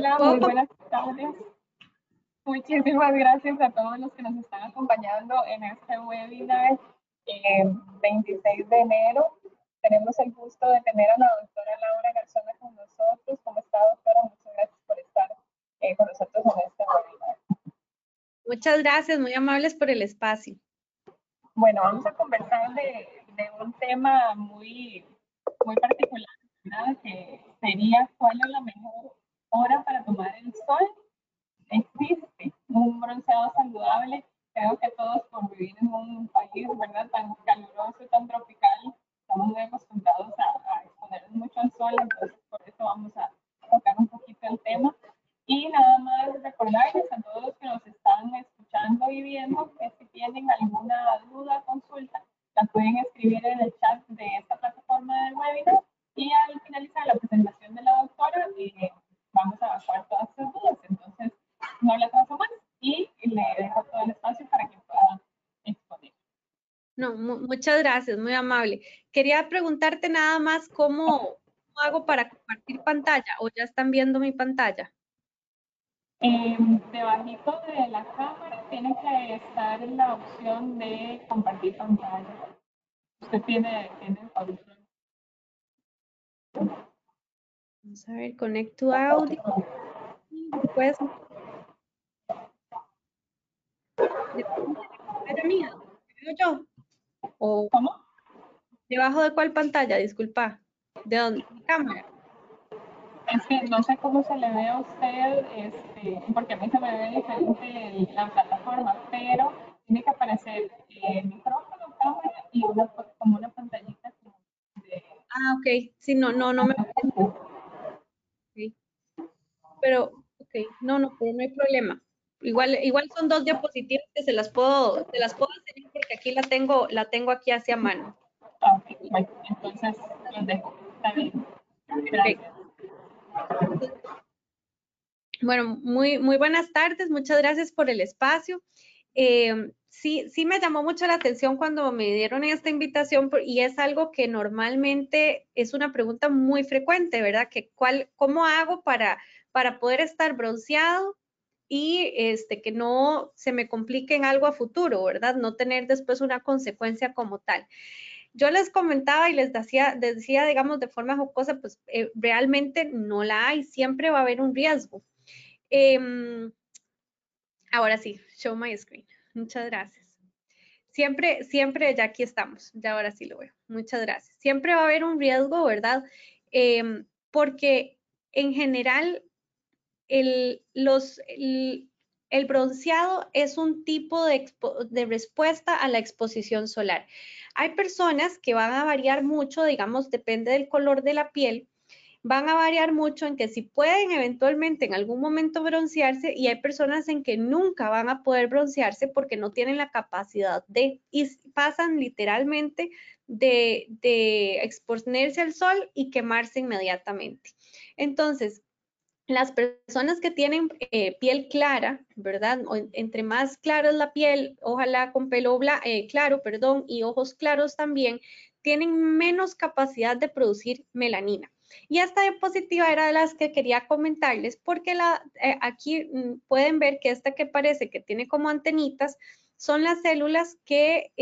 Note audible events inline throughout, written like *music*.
Hola, muy buenas tardes. Muchísimas gracias a todos los que nos están acompañando en este webinar eh, 26 de enero. Tenemos el gusto de tener a la doctora Laura Garzona con nosotros. ¿Cómo está, doctora? Muchas gracias por estar eh, con nosotros en este webinar. Muchas gracias, muy amables por el espacio. Bueno, vamos a conversar de, de un tema muy, muy particular, ¿verdad? que sería cuál es la mejor hora para tomar el sol. Existe un bronceado saludable. Creo que todos por vivir en un país, ¿verdad? Tan caluroso, tan tropical, estamos muy acostumbrados a, a exponernos mucho al sol, entonces por eso vamos a tocar un poquito el tema. Y nada más recordarles a todos los que nos están escuchando y viendo que si tienen alguna duda, consulta, la pueden escribir en el chat de esta plataforma del webinar y al finalizar la presentación de la doctora eh, vamos a evacuar todas sus dudas. Entonces, no le atraso más y le dejo todo el espacio para que pueda exponer. No, muchas gracias, muy amable. Quería preguntarte nada más cómo, cómo hago para compartir pantalla o ya están viendo mi pantalla. Eh, debajito de la cámara tiene que estar la opción de compartir pantalla. Usted tiene, tiene Vamos a ver, conecto audio. Pues. mía? yo? ¿O ¿Cómo? ¿Debajo de cuál pantalla? Disculpa. ¿De dónde? ¿Mi cámara? Es que no sé cómo se le ve a usted, este, porque a mí se me ve diferente la plataforma, pero tiene que aparecer el micrófono, cámara y una, como una pantallita de... Ah, ok. Sí, no, no, no me... Pero, ok, no, no, pero no hay problema. Igual, igual son dos diapositivas que se las puedo, se las puedo enseñar porque aquí la tengo, la tengo aquí hacia mano. Ok, bueno, entonces los dejo. Está bien. Gracias. Bueno, muy, muy buenas tardes, muchas gracias por el espacio. Eh, sí, sí me llamó mucho la atención cuando me dieron esta invitación y es algo que normalmente es una pregunta muy frecuente, ¿verdad? Que cuál, ¿Cómo hago para, para poder estar bronceado y este, que no se me complique en algo a futuro, ¿verdad? No tener después una consecuencia como tal. Yo les comentaba y les decía, decía digamos, de forma jocosa, pues eh, realmente no la hay, siempre va a haber un riesgo. Eh, ahora sí, show my screen. Muchas gracias. Siempre, siempre, ya aquí estamos, ya ahora sí lo veo. Muchas gracias. Siempre va a haber un riesgo, ¿verdad? Eh, porque en general el, los, el, bronceado es un tipo de, de, respuesta a la exposición solar. Hay personas que van a variar mucho, digamos, depende del color de la piel, van a variar mucho en que si pueden eventualmente en algún momento broncearse y hay personas en que nunca van a poder broncearse porque no tienen la capacidad de y pasan literalmente de, de exponerse al sol y quemarse inmediatamente. Entonces, las personas que tienen eh, piel clara, ¿verdad? Entre más clara es la piel, ojalá con pelo eh, claro, perdón, y ojos claros también, tienen menos capacidad de producir melanina. Y esta diapositiva era de las que quería comentarles porque eh, aquí mm, pueden ver que esta que parece que tiene como antenitas son las células que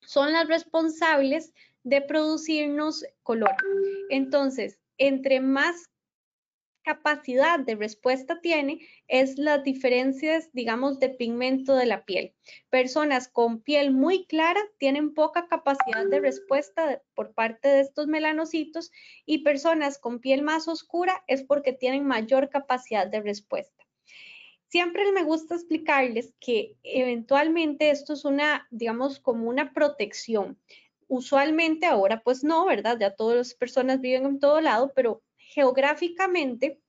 son las responsables de producirnos color. Entonces, entre más capacidad de respuesta tiene es las diferencias, digamos, de pigmento de la piel. Personas con piel muy clara tienen poca capacidad de respuesta por parte de estos melanocitos y personas con piel más oscura es porque tienen mayor capacidad de respuesta. Siempre me gusta explicarles que eventualmente esto es una, digamos, como una protección. Usualmente ahora pues no, ¿verdad? Ya todas las personas viven en todo lado, pero geográficamente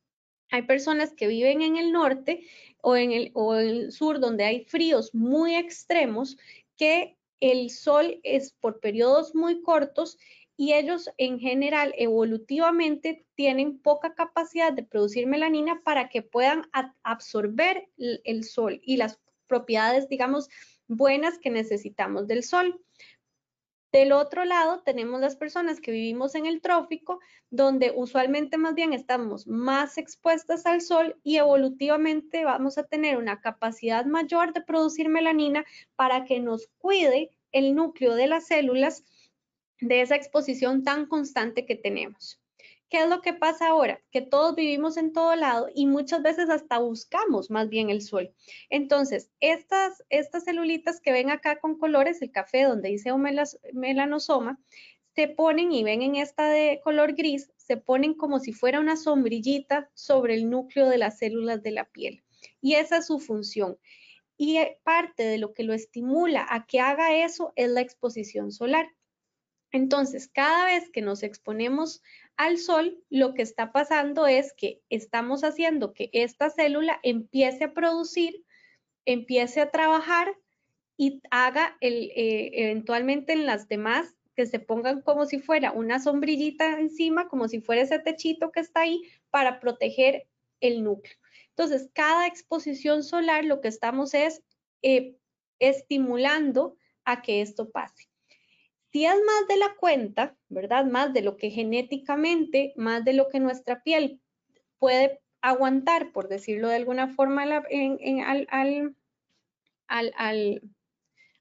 hay personas que viven en el norte o en el, o el sur donde hay fríos muy extremos que el sol es por periodos muy cortos y ellos en general evolutivamente tienen poca capacidad de producir melanina para que puedan absorber el, el sol y las propiedades, digamos, buenas que necesitamos del sol. Del otro lado, tenemos las personas que vivimos en el trófico, donde usualmente más bien estamos más expuestas al sol y evolutivamente vamos a tener una capacidad mayor de producir melanina para que nos cuide el núcleo de las células de esa exposición tan constante que tenemos. ¿Qué es lo que pasa ahora? Que todos vivimos en todo lado y muchas veces hasta buscamos más bien el sol. Entonces, estas, estas celulitas que ven acá con colores, el café donde dice melanosoma, se ponen y ven en esta de color gris, se ponen como si fuera una sombrillita sobre el núcleo de las células de la piel. Y esa es su función. Y eh, parte de lo que lo estimula a que haga eso es la exposición solar. Entonces, cada vez que nos exponemos al sol, lo que está pasando es que estamos haciendo que esta célula empiece a producir, empiece a trabajar y haga el, eh, eventualmente en las demás que se pongan como si fuera una sombrillita encima, como si fuera ese techito que está ahí para proteger el núcleo. Entonces, cada exposición solar lo que estamos es eh, estimulando a que esto pase. Es más de la cuenta, ¿verdad? Más de lo que genéticamente, más de lo que nuestra piel puede aguantar, por decirlo de alguna forma, al,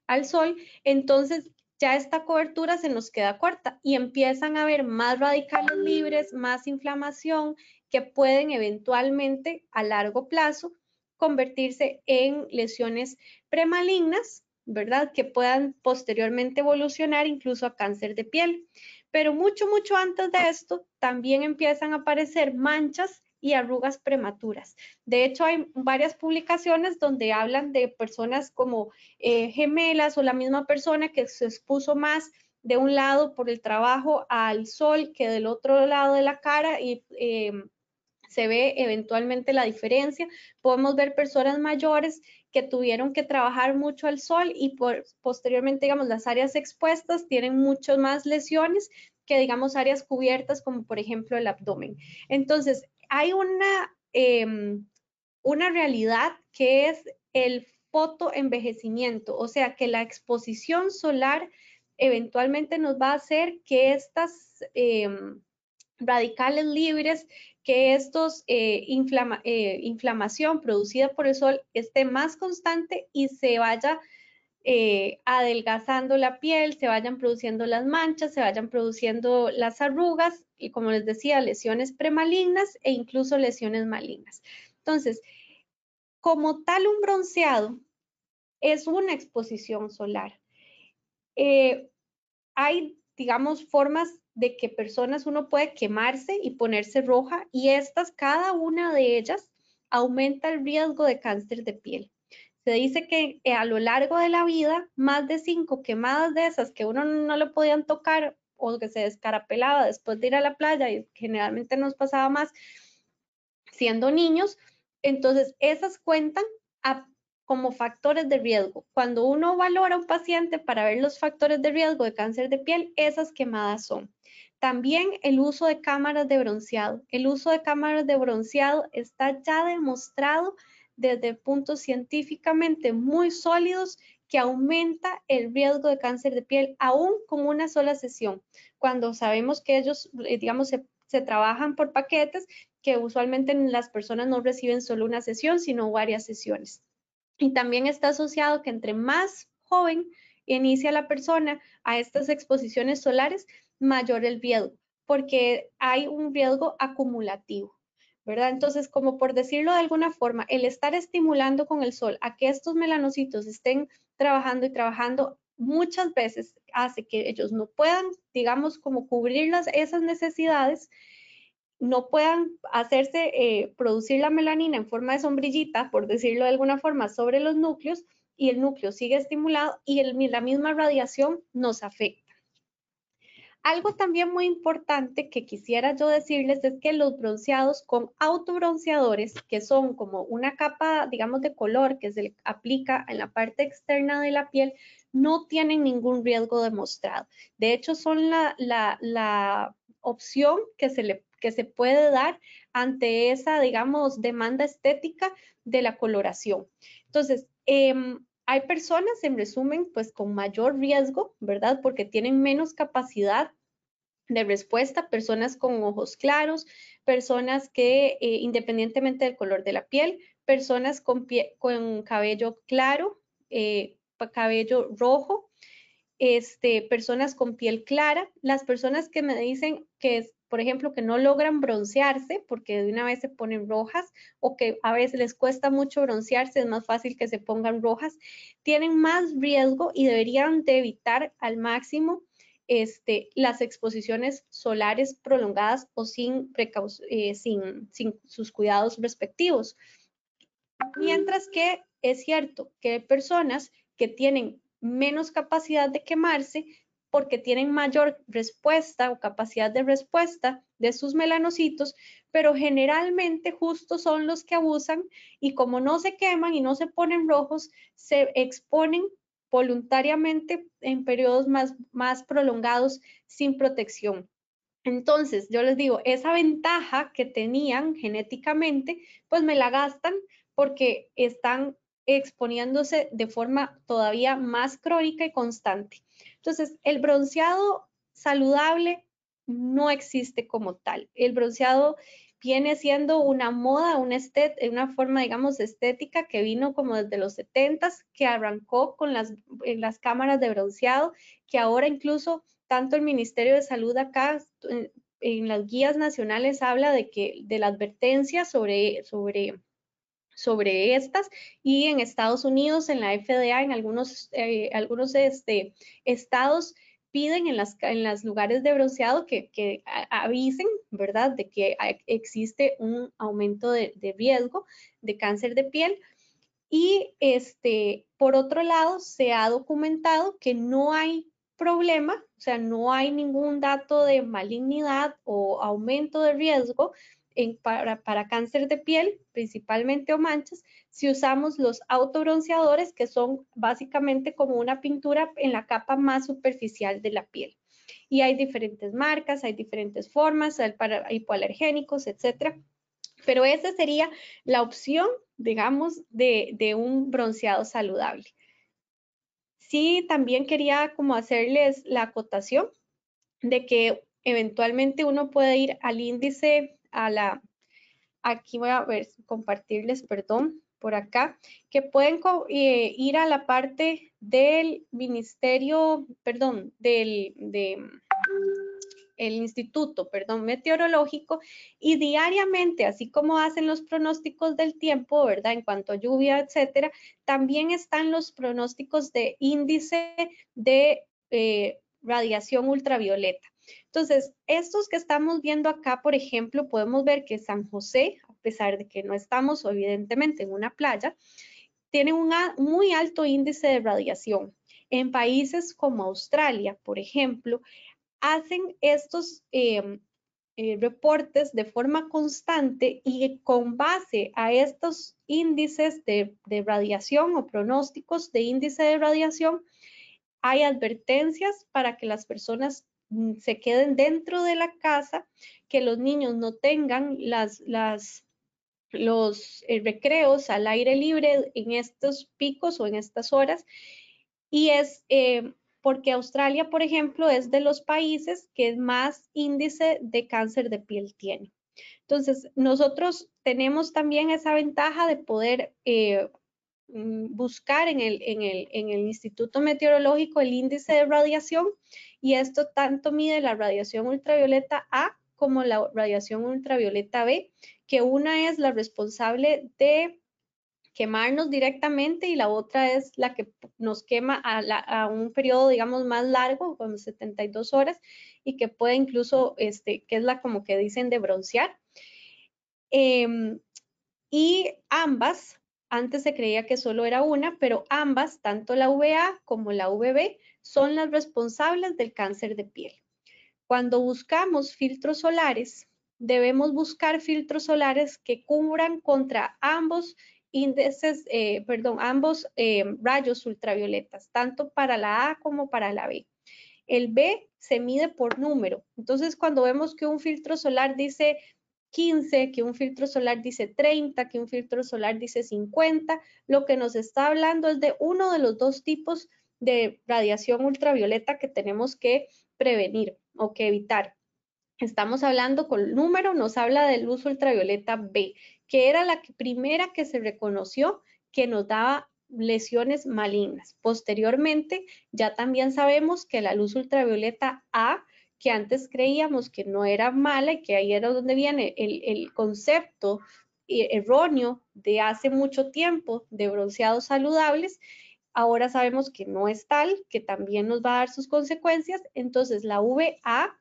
al, sol, entonces ya esta cobertura se nos queda corta y empiezan a haber más radicales libres, más inflamación que pueden eventualmente a largo plazo convertirse en lesiones premalignas ¿verdad? Que puedan posteriormente evolucionar incluso a cáncer de piel. Pero mucho, mucho antes de esto, también empiezan a aparecer manchas y arrugas prematuras. De hecho, hay varias publicaciones donde hablan de personas como eh, gemelas o la misma persona que se expuso más de un lado por el trabajo al sol que del otro lado de la cara y eh, se ve eventualmente la diferencia. Podemos ver personas mayores que tuvieron que trabajar mucho al sol y posteriormente, digamos, las áreas expuestas tienen mucho más lesiones que, digamos, áreas cubiertas como por ejemplo el abdomen. Entonces, hay una, em, una realidad que es el fotoenvejecimiento, o sea, que la exposición solar eventualmente nos va a hacer que estas em, radicales libres que estos eh, eh, inflamación producida por el sol esté más constante y se vaya eh, adelgazando la piel, se vayan produciendo las manchas, se vayan produciendo las arrugas y como les decía, lesiones premalignas e incluso lesiones malignas. Entonces, como tal un bronceado es una exposición solar. hay, digamos, formas de que personas uno puede quemarse y ponerse roja y estas, cada una de ellas, aumenta el riesgo de cáncer de piel. Se dice que eh, a lo largo de la vida, más de cinco quemadas de esas que uno no le podían tocar o que se descarapelaba después de ir a la playa, y generalmente nos pasaba más siendo niños, entonces esas cuentan como factores de riesgo. Cuando uno valora a un paciente para ver los factores de riesgo de cáncer de piel, esas quemadas son. También el uso de cámaras de bronceado. El uso de cámaras de bronceado está ya demostrado desde puntos científicamente muy sólidos que aumenta el riesgo de cáncer de piel aún con una sola sesión, cuando sabemos que ellos, eh, digamos, se, se trabajan por paquetes que usualmente las personas no reciben solo una sesión, sino varias sesiones. Y también está asociado que entre más joven inicia la persona a estas exposiciones solares, mayor el riesgo, porque hay un riesgo acumulativo, ¿verdad? Entonces, como por decirlo de alguna forma, el estar estimulando con el sol a que estos melanocitos estén trabajando y trabajando muchas veces hace que ellos no puedan, digamos, como cubrir esas necesidades no puedan hacerse, eh, producir la melanina en forma de sombrillita, por decirlo de alguna forma, sobre los núcleos y el núcleo sigue estimulado y la misma radiación nos afecta. Algo también muy importante que quisiera yo decirles es que los bronceados con autobronceadores, que son como una capa, digamos, de color que se aplica en la parte externa de la piel, no tienen ningún riesgo demostrado. De hecho, son la, la opción que se le que se puede dar ante esa, digamos, demanda estética de la coloración. Entonces, em, hay personas, en resumen, pues con mayor riesgo, ¿verdad? Porque tienen menos capacidad de respuesta, personas con ojos claros, personas que, eh, independientemente del color de la piel, personas con, cabello claro, eh, cabello rojo, este, personas con piel clara, las personas que me dicen que, por ejemplo, que no logran broncearse porque de una vez se ponen rojas o que a veces les cuesta mucho broncearse, es más fácil que se pongan rojas, tienen más riesgo y deberían de evitar al máximo este, las exposiciones solares prolongadas o sin, eh, sin, sin sus cuidados respectivos. Mientras que es cierto que hay personas que tienen menos capacidad de quemarse porque tienen mayor respuesta o capacidad de respuesta de sus melanocitos, pero generalmente justo son los que abusan y como no se queman y no se ponen rojos, se exponen voluntariamente en periodos más, más prolongados sin protección. Entonces, yo les digo, esa ventaja que tenían genéticamente, pues me la gastan porque están exponiéndose de forma todavía más crónica y constante. Entonces, el bronceado saludable no existe como tal. El bronceado viene siendo una moda, una, una forma, digamos, estética que vino como desde los 70 que arrancó con las, las cámaras de bronceado, que ahora incluso tanto el Ministerio de Salud acá en, en las guías nacionales habla de que de la advertencia sobre, sobre sobre estas y en Estados Unidos, en la FDA, en algunos, eh, algunos este, estados piden en las en los lugares de bronceado que, que, avisen, ¿verdad?, de que existe un aumento de, de, riesgo de cáncer de piel. Y este, por otro lado, se ha documentado que no hay problema, o sea, no hay ningún dato de malignidad o aumento de riesgo para, cáncer de piel, principalmente o manchas, si usamos los autobronceadores, que son básicamente como una pintura en la capa más superficial de la piel. Y hay diferentes marcas, hay diferentes formas, hay para hipoalergénicos, etcétera. Pero esa sería la opción, digamos, de, de un bronceado saludable. Sí, también quería como hacerles la acotación de que eventualmente uno puede ir al índice a la, aquí voy a ver, compartirles, perdón, por acá, que pueden eh, ir a la parte del ministerio, perdón, del de, el instituto, perdón, meteorológico y diariamente, así como hacen los pronósticos del tiempo, ¿verdad? En cuanto a lluvia, etcétera, también están los pronósticos de índice de eh, radiación ultravioleta. Entonces, estos que estamos viendo acá, por ejemplo, podemos ver que San José, a pesar de que no estamos evidentemente en una playa, tiene un muy alto índice de radiación. En países como Australia, por ejemplo, hacen estos em, eh, reportes de forma constante y con base a estos índices de, de radiación o pronósticos de índice de radiación, hay advertencias para que las personas Mm, se queden dentro de la casa, que los niños no tengan las, los eh, recreos al aire libre en estos picos o en estas horas. Y es eh, porque Australia, por ejemplo, es de los países que más índice de cáncer de piel tiene. Entonces, nosotros tenemos también esa ventaja de poder eh, buscar en el, en, el, en el Instituto Meteorológico el índice de radiación y esto tanto mide la radiación ultravioleta A como la radiación ultravioleta B, que una es la responsable de quemarnos directamente y la otra es la que nos quema a, un periodo, digamos, más largo, como 72 horas, y que puede incluso, este, que es la como que dicen de broncear. Em, y ambas, antes se creía que solo era una, pero ambas, tanto la VA como la VB, son las responsables del cáncer de piel. Cuando buscamos filtros solares, debemos buscar filtros solares que cubran contra ambos índices, eh, perdón, ambos eh, rayos ultravioletas, tanto para la A como para la B. El B se mide por número. Entonces, cuando vemos que un filtro solar dice 15, que un filtro solar dice 30, que un filtro solar dice 50. Lo que nos está hablando es de uno de los dos tipos de radiación ultravioleta que tenemos que prevenir o que evitar. Estamos hablando con el número, nos habla del luz ultravioleta B, que era la primera que se reconoció que nos daba lesiones malignas. Posteriormente, ya también sabemos que la luz ultravioleta A, que antes creíamos que no era mala y que ahí era donde viene el, el concepto eh, erróneo de hace mucho tiempo de bronceados saludables, ahora sabemos que no es tal, que también nos va a dar sus consecuencias. Entonces, la VA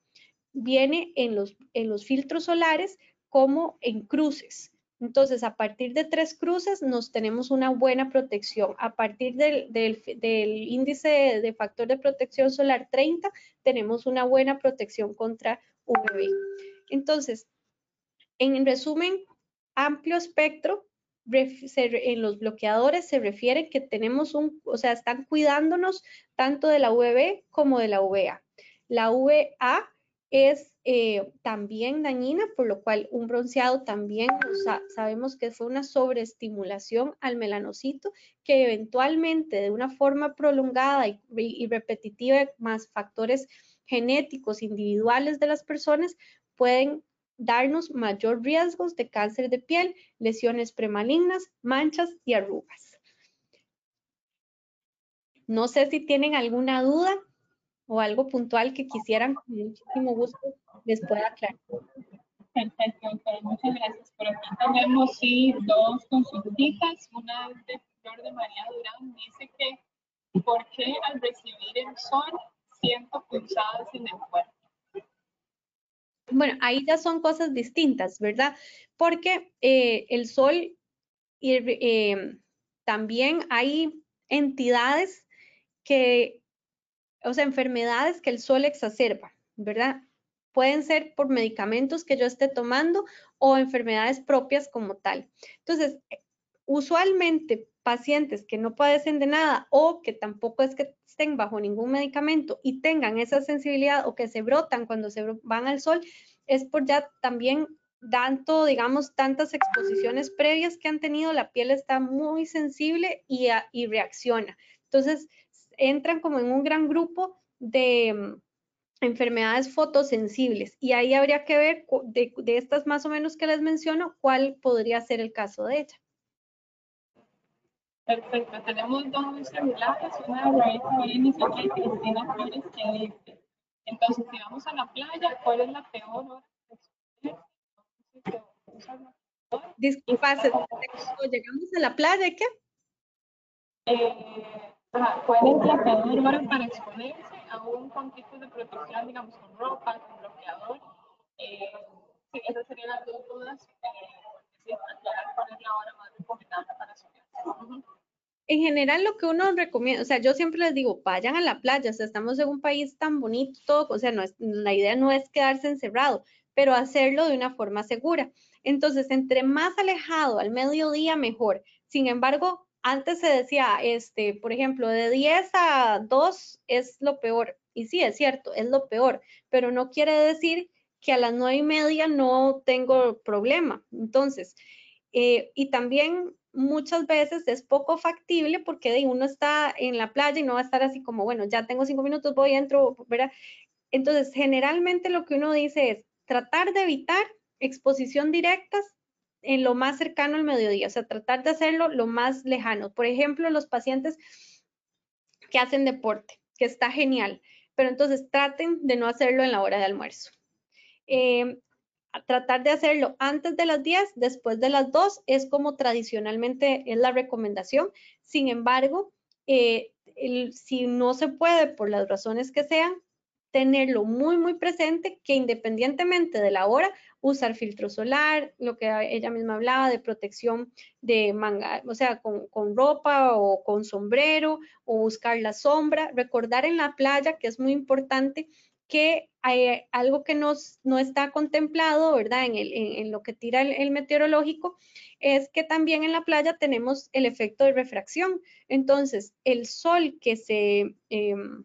viene en los, en los filtros solares como en cruces. Entonces, a partir de tres cruces nos tenemos una buena protección. A partir del, índice de, factor de protección solar 30, tenemos una buena protección contra UVB. Entonces, en resumen, amplio espectro, en los bloqueadores se refiere que tenemos un, o sea, están cuidándonos tanto de la UVB como de la UVA. La UVA es eh, también dañina, por lo cual un bronceado también sabemos que fue una sobreestimulación al melanocito que eventualmente de una forma prolongada y, repetitiva más factores genéticos individuales de las personas pueden darnos mayor riesgos de cáncer de piel, lesiones premalignas, manchas y arrugas. No sé si tienen alguna duda o algo puntual que quisieran, con muchísimo gusto les pueda aclarar. Perfecto, muchas gracias. Por aquí tenemos sí dos consultitas. Una de Flor de María Durán dice que ¿por qué al recibir el sol siento pulsadas en el cuerpo? Bueno, ahí ya son cosas distintas, ¿verdad? Porque eh, el sol y, eh, también hay entidades que o sea, enfermedades que el sol exacerba, ¿verdad? Pueden ser por medicamentos que yo esté tomando o enfermedades propias como tal. Entonces, usualmente pacientes que no padecen de nada o que tampoco es que estén bajo ningún medicamento y tengan esa sensibilidad o que se brotan cuando se van al sol, es por ya también tanto, digamos, tantas exposiciones previas que han tenido, la piel está muy sensible y, y reacciona. Entonces, entran como en un gran grupo de mm, enfermedades fotosensibles y ahí habría que ver de, estas más o menos que les menciono, cuál podría ser el caso de ella. Perfecto, tenemos dos celulares, una de Raíz Molina y Cristina Flores que dice, entonces si vamos a la playa, ¿cuál es la peor hora? Disculpa, llegamos a la playa, ¿qué? Eh, ¿Cuál es la peor hora para exponerse, aún con tipos de protección, digamos, con ropa, con bloqueador. Eh, sí, esas serían las dos dudas. Eh, la hora más para. En general, lo que uno recomienda, o sea, yo siempre les digo, vayan a la playa, o sea, estamos en un país tan bonito, o sea, no es, la idea no es quedarse encerrado, pero hacerlo de una forma segura. Entonces, entre más alejado al mediodía, mejor. Sin embargo, antes se decía, este, por ejemplo, de 10 a 2 es lo peor. Y sí, es cierto, es lo peor, pero no quiere decir que a las 9 y media no tengo problema. Entonces, eh, y también muchas veces es poco factible porque uno está en la playa y no va a estar así como, bueno, ya tengo cinco minutos, voy, entro, ¿verdad? Entonces, generalmente lo que uno dice es tratar de evitar exposición directas en lo más cercano al mediodía, o sea, tratar de hacerlo lo más lejano. Por ejemplo, los pacientes que hacen deporte, que está genial, pero entonces traten de no hacerlo en la hora de almuerzo. Eh, tratar de hacerlo antes de las 10, después de las 2, es como tradicionalmente es la recomendación. Sin embargo, eh, si no se puede por las razones que sean, tenerlo muy, muy presente que independientemente de la hora, usar filtro solar, lo que ella misma hablaba de protección de manga, o sea, con, ropa o con sombrero o buscar la sombra. Recordar en la playa que es muy importante que hay algo que nos, no está contemplado, ¿verdad? En, lo que tira el, meteorológico, es que también en la playa tenemos el efecto de refracción. Entonces, el sol que se... Em,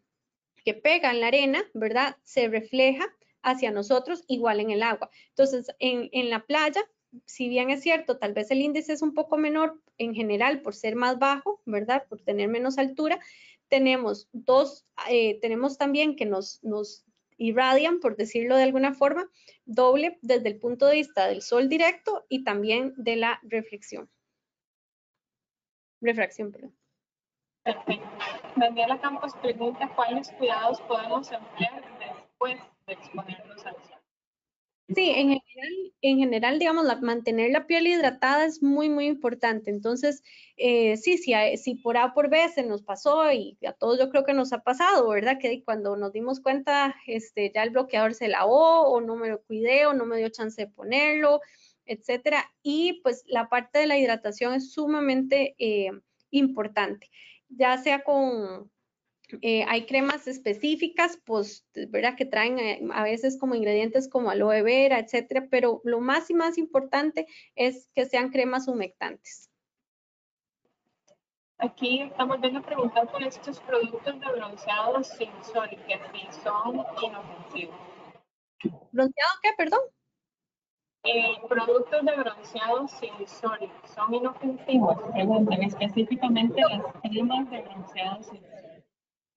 que pega en la arena, ¿verdad? Se refleja hacia nosotros, igual en el agua. Entonces, en, la playa, si bien es cierto, tal vez el índice es un poco menor en general por ser más bajo, ¿verdad? Por tener menos altura, tenemos dos, eh, tenemos también que nos, nos irradian, por decirlo de alguna forma, doble desde el punto de vista del sol directo y también de la reflexión. Refracción, perdón. Perfecto. Daniela Campos pregunta cuáles cuidados podemos emplear después de exponernos al sol. Sí, en general, en general digamos, mantener la piel hidratada es muy, muy importante. Entonces, eh, sí, si, si por A por B se nos pasó y a todos yo creo que nos ha pasado, ¿verdad? Que cuando nos dimos cuenta, este, ya el bloqueador se lavó o no me lo cuidé o no me dio chance de ponerlo, etcétera. Y pues la parte de la hidratación es sumamente eh, importante, ya sea con, eh, hay cremas específicas, pues, ¿verdad? Que traen eh, a veces como ingredientes como aloe vera, etcétera, pero lo más y más importante es que sean cremas humectantes. Aquí estamos viendo preguntar por estos productos de bronceado sin sol, que si son inofensivos. ¿Bronceado qué, perdón? Eh, productos de bronceado sin sol, ¿son inofensivos? Preguntan específicamente las cremas de bronceado sin sol.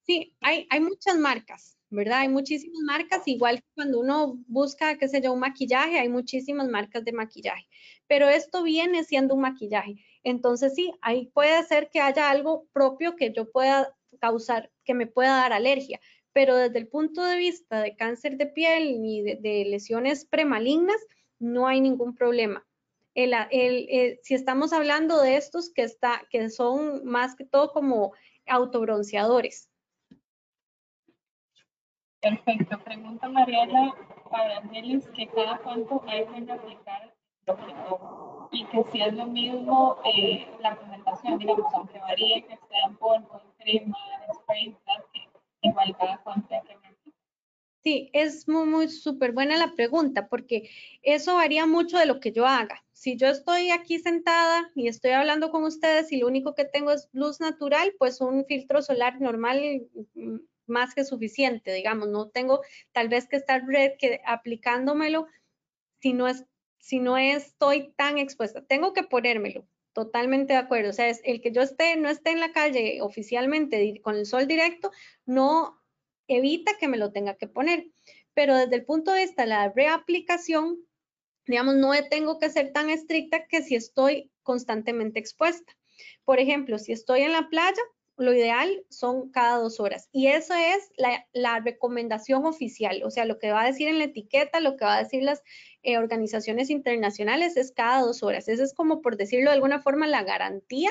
Sí, hay, hay muchas marcas, ¿verdad? Hay muchísimas marcas, igual que cuando uno busca, qué sé yo, un maquillaje, hay muchísimas marcas de maquillaje, pero esto viene siendo un maquillaje. Entonces sí, ahí puede ser que haya algo propio que yo pueda causar, que me pueda dar alergia, pero desde el punto de vista de cáncer de piel ni de, lesiones premalignas, no hay ningún problema. El, el, si estamos hablando de estos que, está, que son más que todo como autobronceadores, Perfecto. Pregunta Mariana para Ángeles que cada cuánto hay que aplicar y que si es lo mismo eh, la presentación, digamos, aunque varíe, que sea en polvo, en crema, en spray, igual cada cuánto hay que aplicar. Sí, es muy, muy súper buena la pregunta porque eso varía mucho de lo que yo haga. Si yo estoy aquí sentada y estoy hablando con ustedes y lo único que tengo es luz natural, pues un filtro solar normal mm, más que suficiente, digamos, no tengo tal vez que estar red que aplicándomelo si no es si no estoy tan expuesta. Tengo que ponérmelo, totalmente de acuerdo. O sea, es el que yo esté, no esté en la calle oficialmente con el sol directo, no evita que me lo tenga que poner. Pero desde el punto de vista de la reaplicación, digamos, no tengo que ser tan estricta que si estoy constantemente expuesta. Por ejemplo, si estoy en la playa, lo ideal son cada dos horas. Y eso es la, recomendación oficial, o sea, lo que va a decir en la etiqueta, lo que va a decir las eh, organizaciones internacionales es cada dos horas. Esa es como, por decirlo de alguna forma, la garantía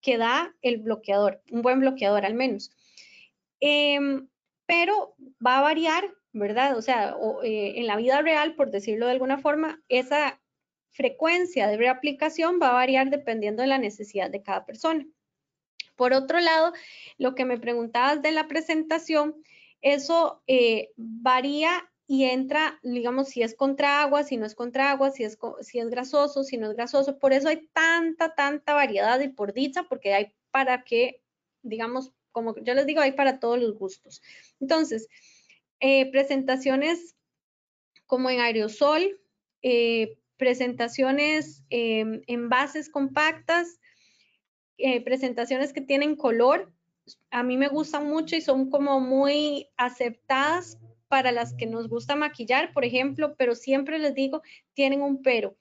que da el bloqueador, un buen bloqueador al menos. Em, pero va a variar, ¿verdad? O sea, eh, en la vida real, por decirlo de alguna forma, esa frecuencia de reaplicación va a variar dependiendo de la necesidad de cada persona. Por otro lado, lo que me preguntabas de la presentación, eso eh, varía y entra, digamos, si es contra agua, si no es contra agua, si es, si es grasoso, si no es grasoso. Por eso hay tanta, tanta variedad y por dicha, porque hay para que, digamos, como yo les digo, hay para todos los gustos. Entonces, eh, presentaciones como en aerosol, eh, presentaciones en bases compactas, eh, presentaciones que tienen color. A mí me gustan mucho y son como muy aceptadas para las que nos gusta maquillar, por ejemplo, pero siempre les digo, tienen un pero.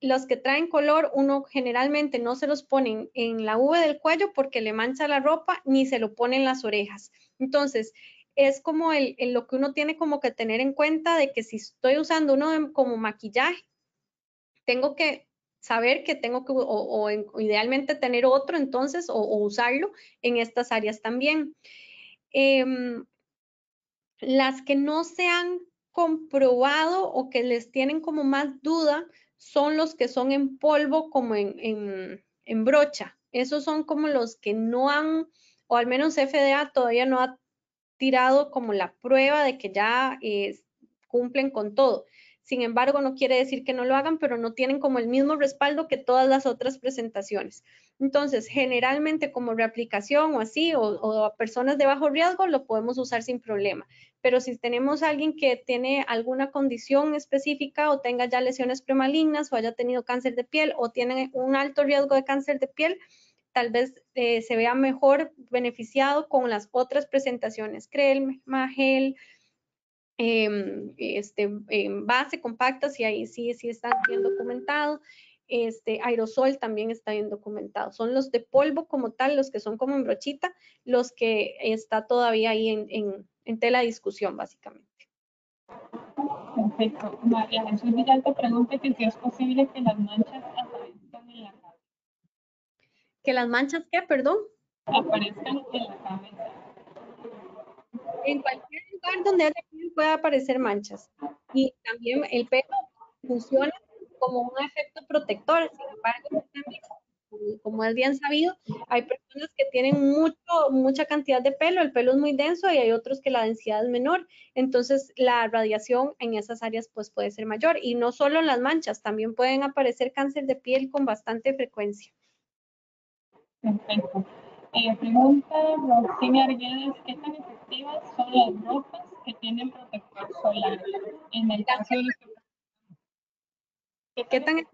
Los que traen color, uno generalmente no se los ponen en la V del cuello porque le mancha la ropa, ni se lo pone en las orejas. Entonces, es como el, lo que uno tiene como que tener en cuenta de que si estoy usando uno como maquillaje, tengo que saber que tengo que, o, idealmente tener otro entonces, o, usarlo en estas áreas también. Em, las que no se han comprobado o que les tienen como más duda son los que son en polvo como en, en, brocha. Esos son como los que no han, o al menos FDA todavía no ha tirado como la prueba de que ya cumplen con todo. Sin embargo, no quiere decir que no lo hagan, pero no tienen como el mismo respaldo que todas las otras presentaciones. Entonces, generalmente como reaplicación o así, o, a personas de bajo riesgo, lo podemos usar sin problema. Pero si tenemos alguien que tiene alguna condición específica o tenga ya lesiones premalignas o haya tenido cáncer de piel o tiene un alto riesgo de cáncer de piel, tal vez eh, se vea mejor beneficiado con las otras presentaciones, crema, gel, em, este, em, base compacta, si ahí sí, sí está bien documentado, este, aerosol también está bien documentado. Son los de polvo como tal, los que son como en brochita, los que está todavía ahí en, en, tela de discusión, básicamente. Perfecto. María Jesús Villalta pregunta que si es posible que las manchas aparezcan en la cabeza. ¿Que las manchas qué, perdón? Aparezcan en la cabeza. En cualquier lugar donde haya piel puede aparecer manchas. Y también el pelo funciona como un efecto protector. Sin embargo, como es bien sabido, hay personas que tienen mucho, mucha cantidad de pelo, el pelo es muy denso y hay otros que la densidad es menor. Entonces, la radiación en esas áreas pues puede ser mayor. Y no solo en las manchas, también pueden aparecer cáncer de piel con bastante frecuencia. Perfecto. Eh, pregunta Roxy Arguedes, ¿qué tan efectivas son las ropas que tienen protector solar en el caso de los ¿Qué tan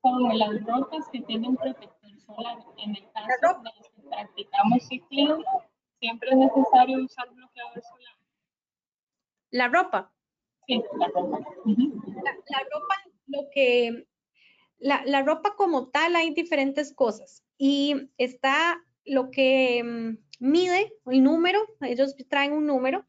Como las ropas que tienen protector solar. En el caso de los que practicamos ciclismo, siempre es necesario usar bloqueador solar. ¿La ropa? Sí, la ropa. la, ropa, lo que, la, la, ropa como tal, hay diferentes cosas. Y está lo que mm, mide el número, ellos traen un número,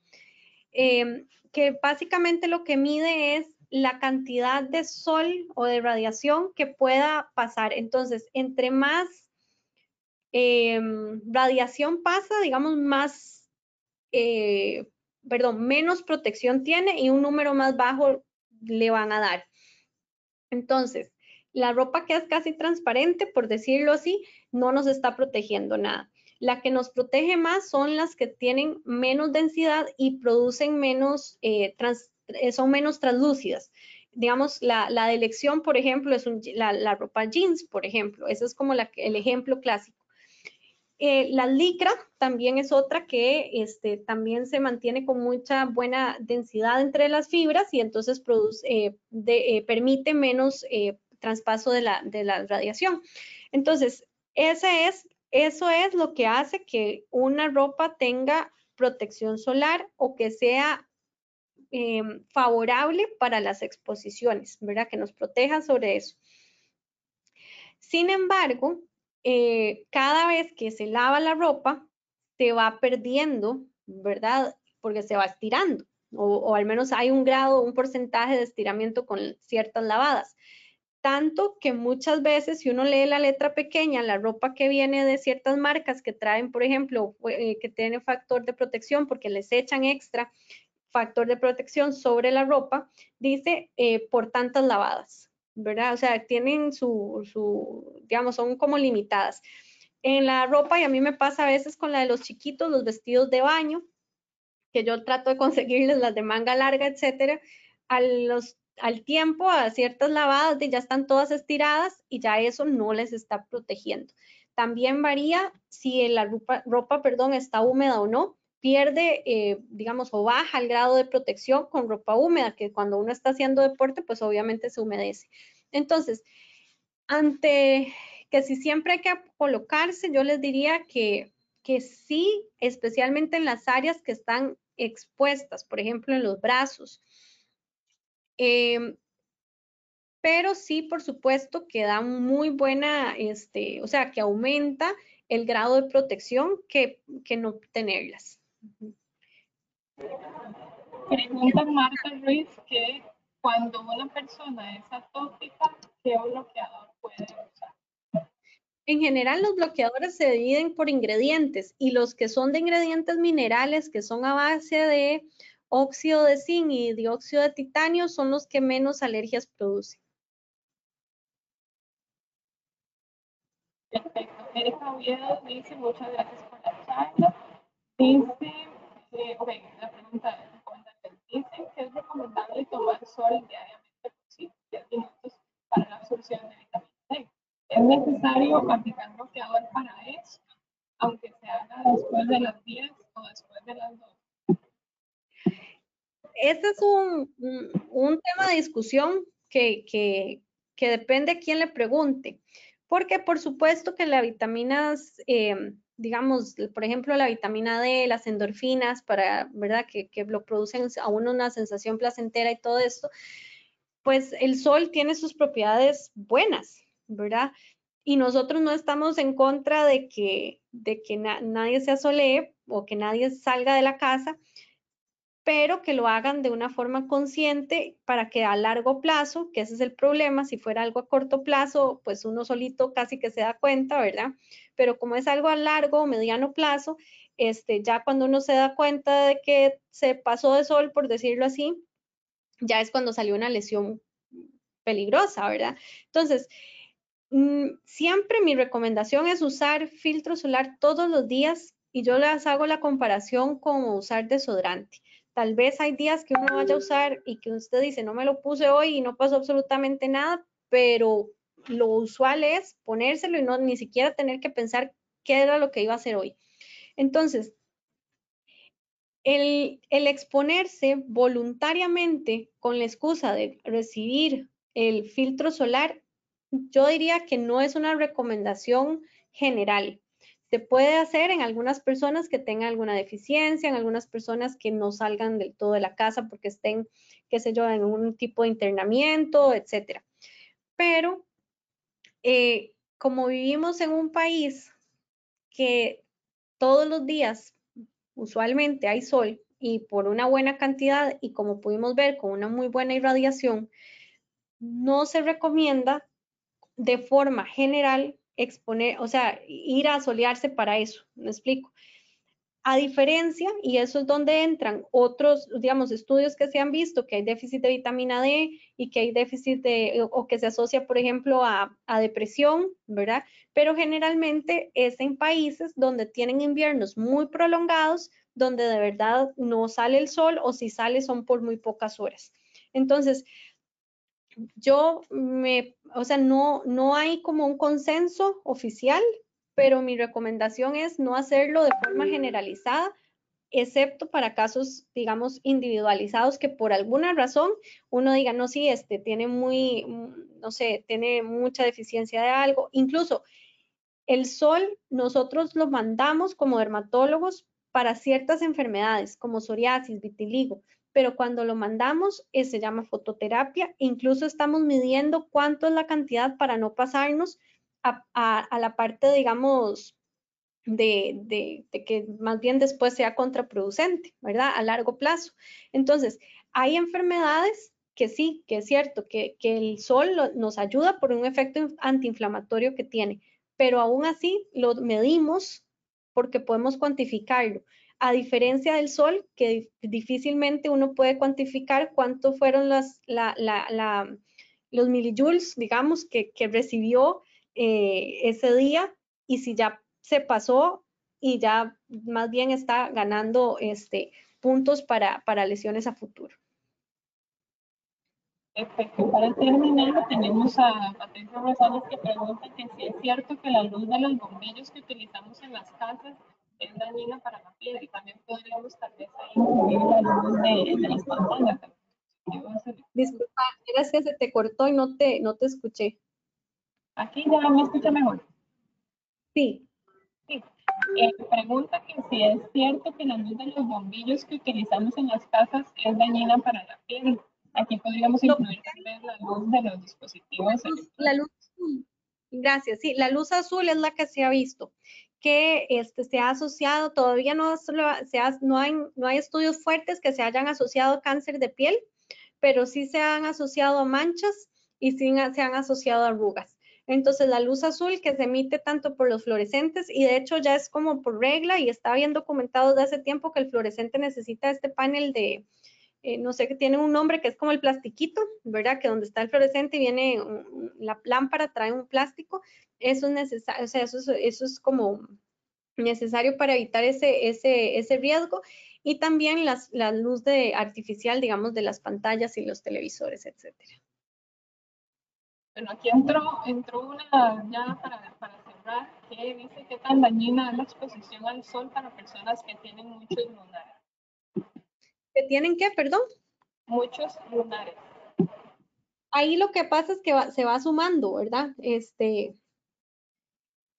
eh, que básicamente lo que mide es la cantidad de sol o de radiación que pueda pasar. Entonces, entre más em, radiación pasa, digamos, más, eh, perdón, menos protección tiene y un número más bajo le van a dar. Entonces, la ropa que es casi transparente, por decirlo así, no nos está protegiendo nada. La que nos protege más son las que tienen menos densidad y producen menos eh, trans, eh, son menos translúcidas. Digamos, la, de elección, por ejemplo, es la, ropa jeans, por ejemplo. Ese es como el ejemplo clásico. Eh, la licra también es otra que este, también se mantiene con mucha buena densidad entre las fibras y entonces produce, eh, permite menos traspaso de la, de la radiación. Entonces, ese es, eso es lo que hace que una ropa tenga protección solar o que sea Em, favorable para las exposiciones, ¿verdad? Que nos proteja sobre eso. Sin embargo, eh, cada vez que se lava la ropa, se va perdiendo, ¿verdad? Porque se va estirando, o, o, al menos hay un grado, un porcentaje de estiramiento con ciertas lavadas. Tanto que muchas veces, si uno lee la letra pequeña, la ropa que viene de ciertas marcas que traen, por ejemplo, eh, que tiene factor de protección porque les echan extra, factor de protección sobre la ropa, dice eh, por tantas lavadas, ¿verdad? O sea, tienen su, su, digamos, son como limitadas. En la ropa, y a mí me pasa a veces con la de los chiquitos, los vestidos de baño, que yo trato de *laughs* conseguirles las de manga larga, etcétera, a los, al tiempo, a ciertas lavadas, ya están todas estiradas y ya eso no les está protegiendo. También varía si la ropa, ropa perdón, está húmeda o no pierde, eh, digamos, o baja el grado de protección con ropa húmeda, que cuando uno está haciendo deporte, pues obviamente se humedece. Entonces, ante que si siempre hay que colocarse, yo les diría que, que sí, especialmente en las áreas que están expuestas, por ejemplo, en los brazos. Em, pero sí, por supuesto, que da muy buena, este, o sea, que aumenta el grado de protección que, que no tenerlas. Pregunta Marta Ruiz que cuando una persona es atópica, ¿qué bloqueador puede usar? En general, los bloqueadores se dividen por ingredientes y los que son de ingredientes minerales, que son a base de óxido de zinc y dióxido de titanio, son los que menos alergias producen. Perfecto. Erika Oviedo dice muchas gracias por la charla. Dice, eh, ok, la pregunta es, dice que es recomendable tomar sol diariamente por 10 minutos para la absorción de vitamina D. Es necesario aplicar bloqueador para esto, aunque se haga después de las 10 o después de las 2. Este es un, un, tema de discusión que, que, depende a quién le pregunte, porque por supuesto que las vitaminas, eh, digamos, por ejemplo, la vitamina D, las endorfinas, para, ¿verdad? Que, que lo producen a uno una sensación placentera y todo esto, pues el sol tiene sus propiedades buenas, ¿verdad? Y nosotros no estamos en contra de que, de que nadie se asolee o que nadie salga de la casa, pero que lo hagan de una forma consciente para que a largo plazo, que ese es el problema, si fuera algo a corto plazo, pues uno solito casi que se da cuenta, ¿verdad? Pero como es algo a largo o mediano plazo, este, ya cuando uno se da cuenta de que se pasó de sol, por decirlo así, ya es cuando salió una lesión peligrosa, ¿verdad? Entonces, mm, siempre mi recomendación es usar filtro solar todos los días y yo les hago la comparación con usar desodorante. Tal vez hay días que uno vaya a usar y que usted dice, no me lo puse hoy y no pasó absolutamente nada, pero lo usual es ponérselo y no ni siquiera tener que pensar qué era lo que iba a hacer hoy. Entonces, el, el, exponerse voluntariamente con la excusa de recibir el filtro solar, yo diría que no es una recomendación general. Se puede hacer en algunas personas que tengan alguna deficiencia, en algunas personas que no salgan del todo de la casa porque estén, qué sé yo, en un tipo de internamiento, etcétera. Pero eh, como vivimos en un país que todos los días usualmente hay sol y por una buena cantidad y como pudimos ver con una muy buena irradiación, no se recomienda de forma general exponer, o sea, ir a solearse para eso, me explico. A diferencia, y eso es donde entran otros, digamos, estudios que se han visto que hay déficit de vitamina D y que hay déficit de, o que se asocia, por ejemplo, a, a depresión, ¿verdad? Pero generalmente es en países donde tienen inviernos muy prolongados, donde de verdad no sale el sol o si sale son por muy pocas horas. Entonces, yo me, o sea, no, no hay como un consenso oficial, pero mi recomendación es no hacerlo de forma generalizada, excepto para casos, digamos, individualizados que por alguna razón uno diga, no, sí, este tiene muy, no sé, tiene mucha deficiencia de algo. Incluso el sol, nosotros lo mandamos como dermatólogos para ciertas enfermedades como psoriasis, vitiligo, pero cuando lo mandamos eh, se llama fototerapia. Incluso estamos midiendo cuánto es la cantidad para no pasarnos a, la parte, digamos, de, de, que más bien después sea contraproducente, ¿verdad? A largo plazo. Entonces, hay enfermedades que sí, que es cierto, que, que el sol nos ayuda por un efecto antiinflamatorio que tiene, pero aún así lo medimos porque podemos cuantificarlo a diferencia del sol, que difícilmente uno puede cuantificar cuánto fueron las, los millijoules, digamos, que, recibió eh, ese día y si ya se pasó y ya más bien está ganando este, puntos para, para lesiones a futuro. Perfecto. Para terminar, tenemos a Patricia Rosales que pregunta que si es cierto que la luz de los bombillos que utilizamos en las casas es dañina para la piel y también podríamos tal vez ahí incluir la luz de, de las pantallas. Disculpa, es que se te cortó y no te, no te escuché. Aquí ya me escucha mejor. Sí. Sí. Eh, pregunta que si es cierto que la luz de los bombillos que utilizamos en las casas es dañina para la piel. Aquí podríamos incluir también la luz de los dispositivos. La luz azul. Gracias. Sí, la luz azul es la que se ha visto que este, se ha asociado, todavía no, se ha, no, hay, no hay estudios fuertes que se hayan asociado cáncer de piel, pero sí se han asociado manchas y sí se han asociado arrugas. Entonces, la luz azul que se emite tanto por los fluorescentes y de hecho ya es como por regla y está bien documentado desde hace tiempo que el fluorescente necesita este panel de, eh, no sé, que tiene un nombre que es como el plastiquito, ¿verdad? Que donde está el fluorescente viene la lámpara, trae un plástico eso es necesario, o sea, eso es, eso es como, necesario para evitar ese, ese, ese riesgo y también las, la luz de artificial, digamos, de las pantallas y los televisores, etcétera. Bueno, aquí entró, entró una ya para, para cerrar que dice qué tan dañina es la exposición al sol para personas que tienen muchos lunares. ¿Que tienen qué, perdón? Muchos lunares. Ahí lo que pasa es que se va sumando, ¿verdad? Este,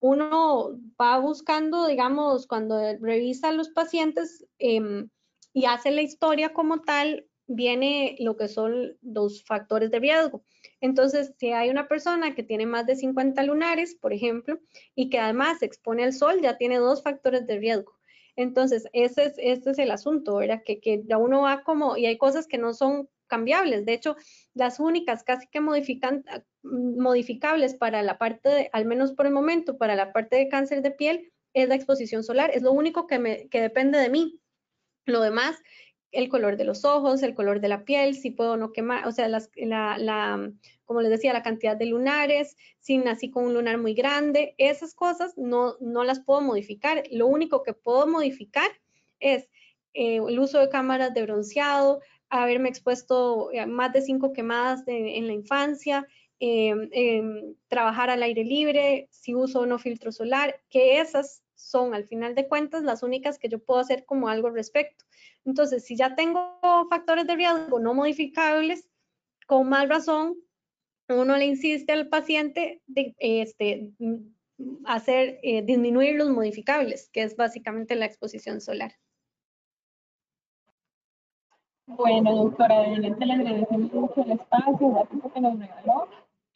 uno va buscando, digamos, cuando revisa a los pacientes em, y hace la historia como tal, viene lo que son los factores de riesgo. Entonces, si hay una persona que tiene más de 50 lunares, por ejemplo, y que además se expone al sol, ya tiene dos factores de riesgo. Entonces, ese es, el asunto, ¿verdad? Que, que uno va como, y hay cosas que no son cambiables. De hecho, las únicas casi que modifican, modificables para la parte, al menos por el momento, para la parte de cáncer de piel, es la exposición solar. Es lo único que, depende de mí. Lo demás el color de los ojos, el color de la piel, si puedo o no quemar, o sea, la, como les decía, la cantidad de lunares, si nací con un lunar muy grande, esas cosas no, no las puedo modificar. Lo único que puedo modificar es eh, el uso de cámaras de bronceado, haberme expuesto a más de cinco quemadas en la infancia, em, em, trabajar al aire libre, si uso o no filtro solar, que esas son al final de cuentas las únicas que yo puedo hacer como algo al respecto. Entonces, si ya tengo factores de riesgo no modificables, con más razón, uno le insiste al paciente de este, hacer, eh, disminuir los modificables, que es básicamente la exposición solar. Bueno, doctora, realmente le agradecemos mucho el espacio, gracias que nos regaló.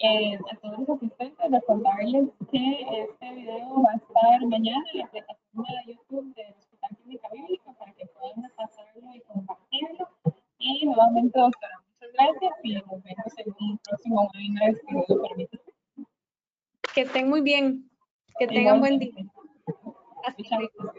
Eh, a todos los asistentes, recordarles que este video va a estar mañana en la plataforma de YouTube del Hospital Clínica Bíblica para que puedan pasarlo y compartirlo. Y nuevamente, doctora, gracias y nos vemos en un próximo webinar si Dios lo permite. Que estén muy bien, que tengan buen día. Hasta luego.